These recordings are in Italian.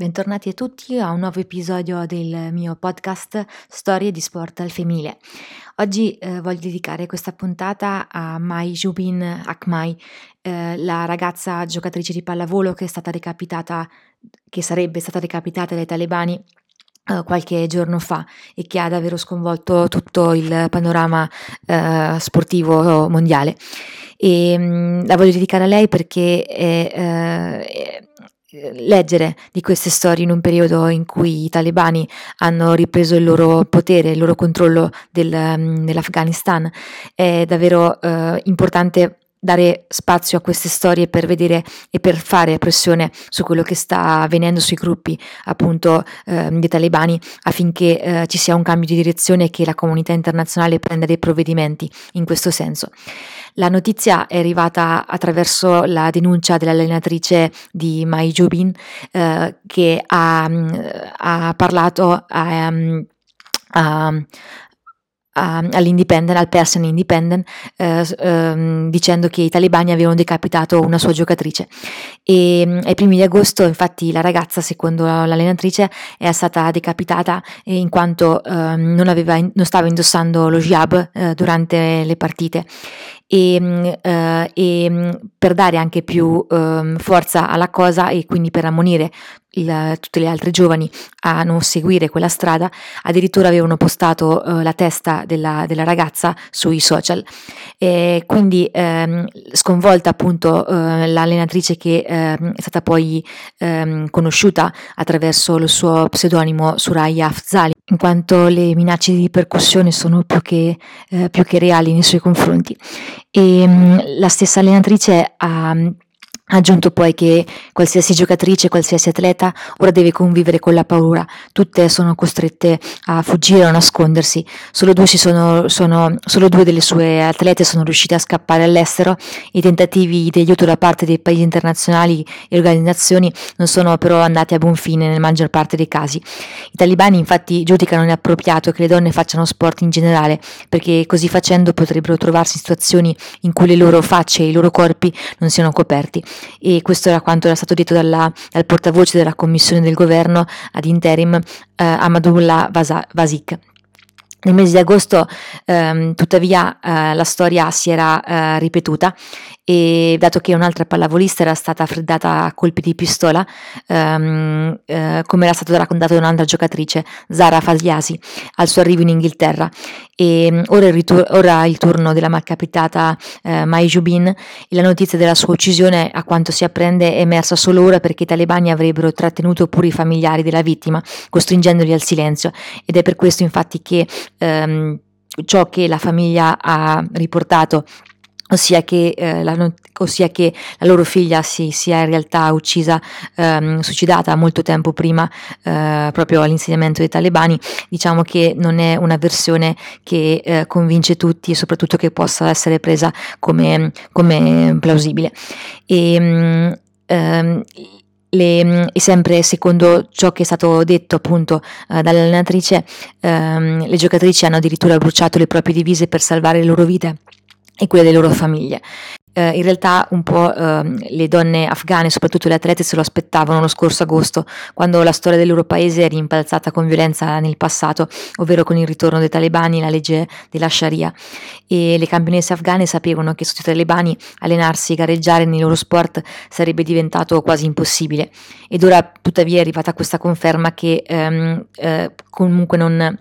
Bentornati a tutti a un nuovo episodio del mio podcast Storie di sport al femminile. Oggi eh, voglio dedicare questa puntata a Mai Jubin Akmai, eh, la ragazza giocatrice di pallavolo che è stata decapitata, che sarebbe stata decapitata dai talebani eh, qualche giorno fa e che ha davvero sconvolto tutto il panorama eh, sportivo mondiale. E mh, mm, la voglio dedicare a lei perché è, è leggere di queste storie in un periodo in cui i talebani hanno ripreso il loro potere, il loro controllo del, um, dell'Afghanistan. È davvero uh, importante dare spazio a queste storie per vedere e per fare pressione su quello che sta avvenendo sui gruppi appunto eh, dei talebani affinché eh, ci sia un cambio di direzione e che la comunità internazionale prenda dei provvedimenti in questo senso. La notizia è arrivata attraverso la denuncia dell'allenatrice di Mai Jubin eh, che ha, ha parlato a, um, a, all'Independent, al Persian Independent, eh, eh, dicendo che i talebani avevano decapitato una sua giocatrice. E mm, ai primi di agosto, infatti, la ragazza, secondo l'allenatrice, è stata decapitata in quanto eh, non, aveva, non, stava indossando lo jab eh, durante le partite e, mm, eh, e, mm, per dare anche più eh, forza alla cosa e quindi per ammonire il, tutte le altre giovani a non seguire quella strada, addirittura avevano postato eh, la testa della, della, ragazza sui social. E quindi ehm, sconvolta appunto eh, l'allenatrice che ehm, è stata poi ehm, conosciuta attraverso il suo pseudonimo Suraya Afzali, quanto le minacce di ripercussione sono più che, eh, più che reali nei suoi confronti. E ehm, la stessa allenatrice ha ha aggiunto poi che qualsiasi giocatrice, qualsiasi atleta ora deve convivere con la paura, tutte sono costrette a fuggire a nascondersi, solo due, sono, sono, solo due, delle sue atlete sono riuscite a scappare all'estero, i tentativi di aiuto da parte dei paesi internazionali e organizzazioni non sono però andati a buon fine nella maggior parte dei casi. I talibani infatti giudicano inappropriato che le donne facciano sport in generale, perché così facendo potrebbero trovarsi in situazioni in cui le loro facce e i loro corpi non siano coperti e questo era quanto era stato detto dalla, dal portavoce della commissione del governo ad interim eh, Amadullah Vasik. Nel mese di agosto, ehm, tuttavia, eh, la storia si era eh, ripetuta e dato che un'altra pallavolista era stata freddata a colpi di pistola, ehm, eh, come era stato raccontato da un'altra giocatrice, Zara Fagliasi, al suo arrivo in Inghilterra. E mm, ora, il, ritur- ora il turno della malcapitata eh, Mai Jubin e la notizia della sua uccisione, a quanto si apprende, è emersa solo ora perché i talebani avrebbero trattenuto pure i familiari della vittima, costringendoli al silenzio. Ed è per questo infatti che ehm, ciò che la famiglia ha riportato Ossia che, eh, la, ossia che, la, loro figlia si sia in realtà uccisa, ehm, suicidata molto tempo prima eh, proprio all'insediamento dei talebani, diciamo che non è una versione che eh, convince tutti e soprattutto che possa essere presa come, come plausibile. E, ehm, le, e sempre secondo ciò che è stato detto appunto eh, dall'allenatrice, ehm, le giocatrici hanno addirittura bruciato le proprie divise per salvare le loro vite e quelle delle loro famiglie. Eh, in realtà un po' eh, le donne afghane, soprattutto le atlete, se lo aspettavano lo scorso agosto, quando la storia del loro paese è rimpalzata con violenza nel passato, ovvero con il ritorno dei talebani e la legge della Sharia. E le campionesse afghane sapevano che sotto i talebani allenarsi e gareggiare nei loro sport sarebbe diventato quasi impossibile. Ed ora tuttavia è arrivata questa conferma che ehm, eh, comunque non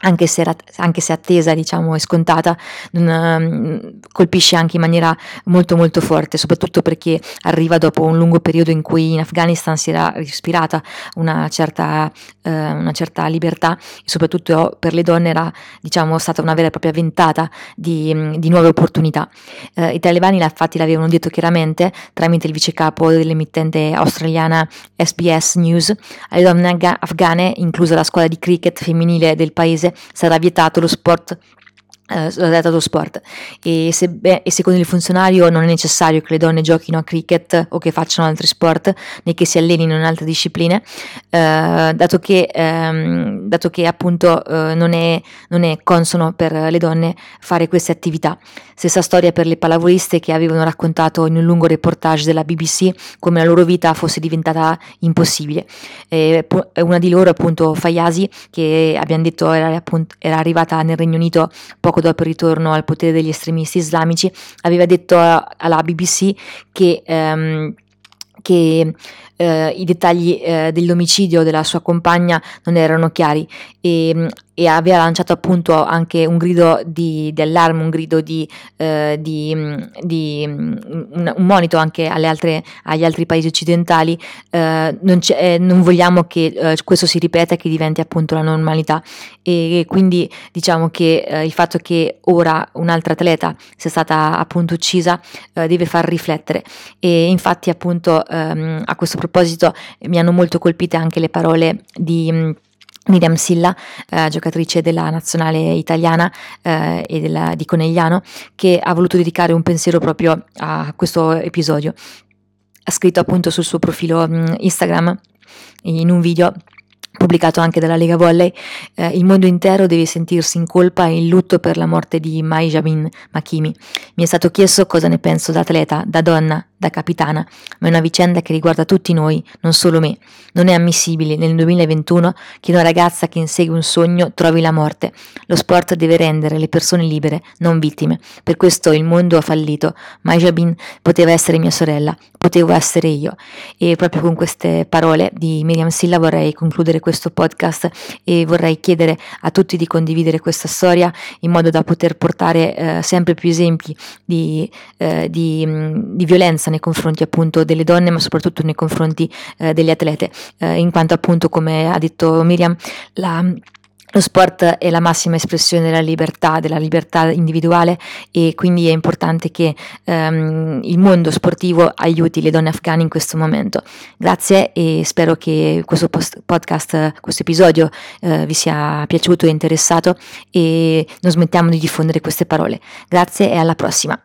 anche se, anche se, attesa diciamo e scontata um, colpisce anche in maniera molto molto forte soprattutto perché arriva dopo un lungo periodo in cui in Afghanistan si era respirata una certa, uh, una certa libertà e soprattutto per le donne era diciamo stata una vera e propria ventata di, di nuove opportunità. Uh, i talebani infatti l'avevano detto chiaramente tramite il vicecapo dell'emittente australiana SBS News alle donne afghane inclusa la squadra di cricket femminile del paese sarà vietato lo sport eh, dello sport. E, se, beh, e, secondo il funzionario non è necessario che le donne giochino a cricket o che facciano altri sport né che si allenino in altre discipline eh, dato, che, ehm, dato che appunto eh, non, è, non, è, consono per le donne fare queste attività. Stessa storia per le pallavoliste che avevano raccontato in un lungo reportage della BBC come la loro vita fosse diventata impossibile. Una di loro appunto Fayasi che abbiamo detto era, appunto, era arrivata nel Regno Unito poco poco dopo il ritorno al potere degli estremisti islamici, aveva detto alla BBC che, ehm, che eh, i dettagli eh, dell'omicidio della sua compagna non erano chiari e, e, aveva lanciato appunto anche un grido di, di allarme, un grido di, eh, di, di un, un, monito anche altre, agli altri paesi occidentali. Eh, non, eh, non, vogliamo che eh, questo si ripeta e che diventi appunto la normalità e, e quindi diciamo che il fatto che ora un'altra atleta sia stata appunto uccisa deve far riflettere e infatti appunto ehm, a questo proposito mi hanno molto colpite anche le parole di mm, Miriam Silla, eh, giocatrice della nazionale italiana eh, e della, di Conegliano, che ha voluto dedicare un pensiero proprio a questo episodio. Ha scritto appunto sul suo profilo mh, mm, Instagram in un video pubblicato anche dalla Lega Volley, eh, il mondo intero deve sentirsi in colpa e in lutto per la morte di Mai Jabin Makimi. Mi è stato chiesto cosa ne penso da atleta, da donna, da capitana, ma è una vicenda che riguarda tutti noi, non solo me. Non è ammissibile nel 2021 che una ragazza che insegue un sogno trovi la morte. Lo sport deve rendere le persone libere, non vittime. Per questo il mondo ha fallito. Mai Jabin poteva essere mia sorella, potevo essere io. E proprio con queste parole di Miriam Silla vorrei concludere questo podcast e vorrei chiedere a tutti di condividere questa storia in modo da poter portare eh, sempre più esempi di, eh, di, di, violenza nei confronti appunto delle donne ma soprattutto nei confronti eh, delle atlete eh, in quanto appunto come ha detto Miriam la lo sport è la massima espressione della libertà, della libertà individuale e quindi è importante che um, il mondo sportivo aiuti le donne afghane in questo momento. Grazie e spero che questo post- podcast, questo episodio uh, vi sia piaciuto e interessato e non smettiamo di diffondere queste parole. Grazie e alla prossima.